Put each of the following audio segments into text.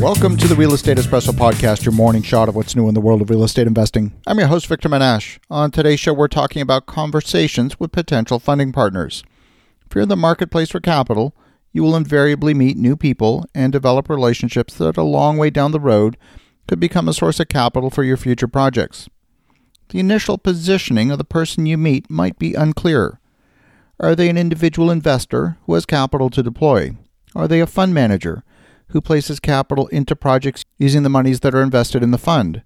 Welcome to the Real Estate Espresso Podcast, your morning shot of what's new in the world of real estate investing. I'm your host, Victor Menasce. On today's show, we're talking about conversations with potential funding partners. If you're in the marketplace for capital, you will invariably meet new people and develop relationships that a long way down the road could become a source of capital for your future projects. The initial positioning of the person you meet might be unclear. Are they an individual investor who has capital to deploy? Are they a fund manager who places capital into projects using the monies that are invested in the fund?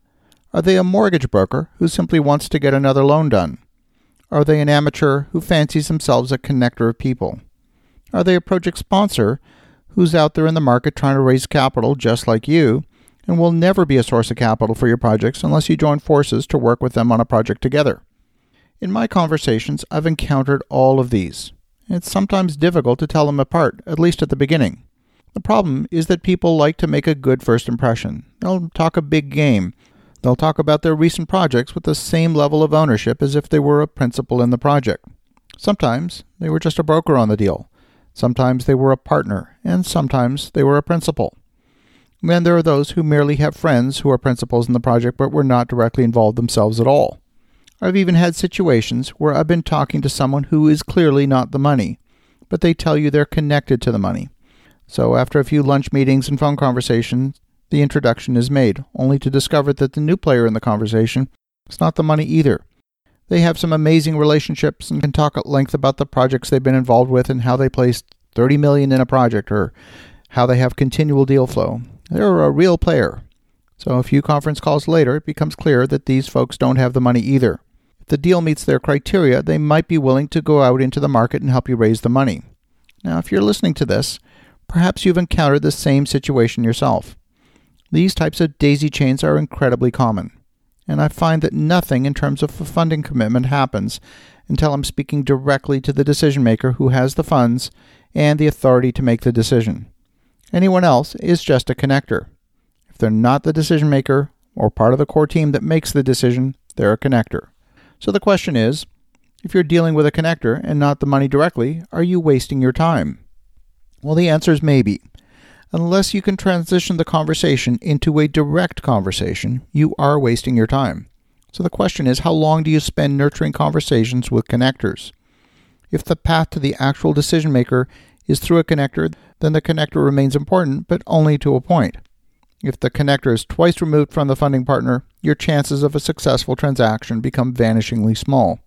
Are they a mortgage broker who simply wants to get another loan done? Are they an amateur who fancies themselves a connector of people? Are they a project sponsor who's out there in the market trying to raise capital just like you and will never be a source of capital for your projects unless you join forces to work with them on a project together? In my conversations, I've encountered all of these. It's sometimes difficult to tell them apart, at least at the beginning. The problem is that people like to make a good first impression. They'll talk a big game. They'll talk about their recent projects with the same level of ownership as if they were a principal in the project. Sometimes they were just a broker on the deal. Sometimes they were a partner, and sometimes they were a principal. Then there are those who merely have friends who are principals in the project but were not directly involved themselves at all. I've even had situations where I've been talking to someone who is clearly not the money, but they tell you they're connected to the money. So after a few lunch meetings and phone conversations, the introduction is made, only to discover that the new player in the conversation is not the money either. They have some amazing relationships and can talk at length about the projects they've been involved with and how they placed 30 million in a project or how they have continual deal flow. They're a real player. So a few conference calls later, it becomes clear that these folks don't have the money either. If the deal meets their criteria, they might be willing to go out into the market and help you raise the money. Now, if you're listening to this, perhaps you've encountered the same situation yourself. These types of daisy chains are incredibly common and I find that nothing in terms of a funding commitment happens until I'm speaking directly to the decision maker who has the funds and the authority to make the decision. Anyone else is just a connector. If they're not the decision maker or part of the core team that makes the decision, they're a connector. So the question is if you're dealing with a connector and not the money directly, are you wasting your time? Well, the answer is maybe. Unless you can transition the conversation into a direct conversation, you are wasting your time. So the question is how long do you spend nurturing conversations with connectors? If the path to the actual decision maker is through a connector, then the connector remains important, but only to a point. If the connector is twice removed from the funding partner, your chances of a successful transaction become vanishingly small.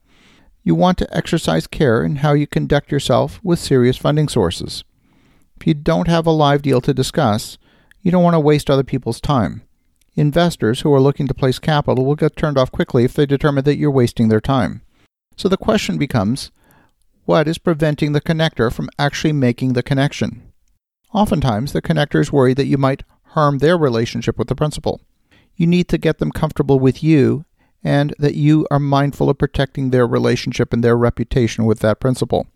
You want to exercise care in how you conduct yourself with serious funding sources. If you don't have a live deal to discuss, you don't want to waste other people's time. Investors who are looking to place capital will get turned off quickly if they determine that you're wasting their time. So the question becomes what is preventing the connector from actually making the connection? Oftentimes, the connector is worried that you might harm their relationship with the principal. You need to get them comfortable with you and that you are mindful of protecting their relationship and their reputation with that principal.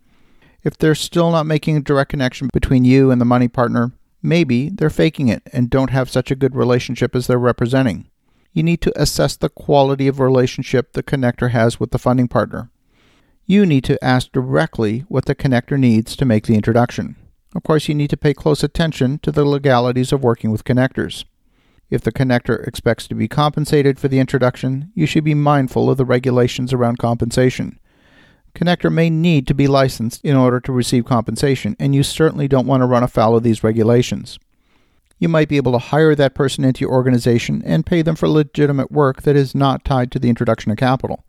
If they're still not making a direct connection between you and the money partner, maybe they're faking it and don't have such a good relationship as they're representing. You need to assess the quality of relationship the connector has with the funding partner. You need to ask directly what the connector needs to make the introduction. Of course, you need to pay close attention to the legalities of working with connectors. If the connector expects to be compensated for the introduction, you should be mindful of the regulations around compensation connector may need to be licensed in order to receive compensation, and you certainly don't want to run afoul of these regulations. You might be able to hire that person into your organization and pay them for legitimate work that is not tied to the introduction of capital.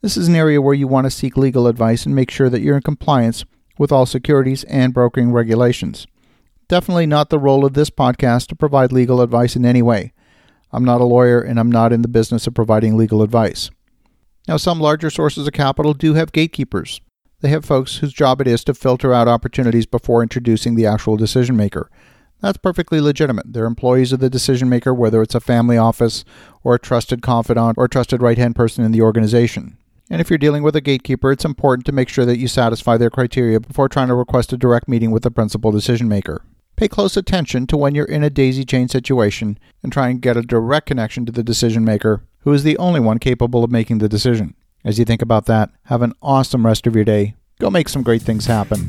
This is an area where you want to seek legal advice and make sure that you're in compliance with all securities and brokering regulations. Definitely not the role of this podcast to provide legal advice in any way. I'm not a lawyer and I'm not in the business of providing legal advice. Now, some larger sources of capital do have gatekeepers. They have folks whose job it is to filter out opportunities before introducing the actual decision maker. That's perfectly legitimate. They're employees of the decision maker, whether it's a family office or a trusted confidant or a trusted right hand person in the organization. And if you're dealing with a gatekeeper, it's important to make sure that you satisfy their criteria before trying to request a direct meeting with the principal decision maker. Pay close attention to when you're in a daisy chain situation and try and get a direct connection to the decision maker who is the only one capable of making the decision. As you think about that, have an awesome rest of your day. Go make some great things happen.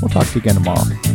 We'll talk to you again tomorrow.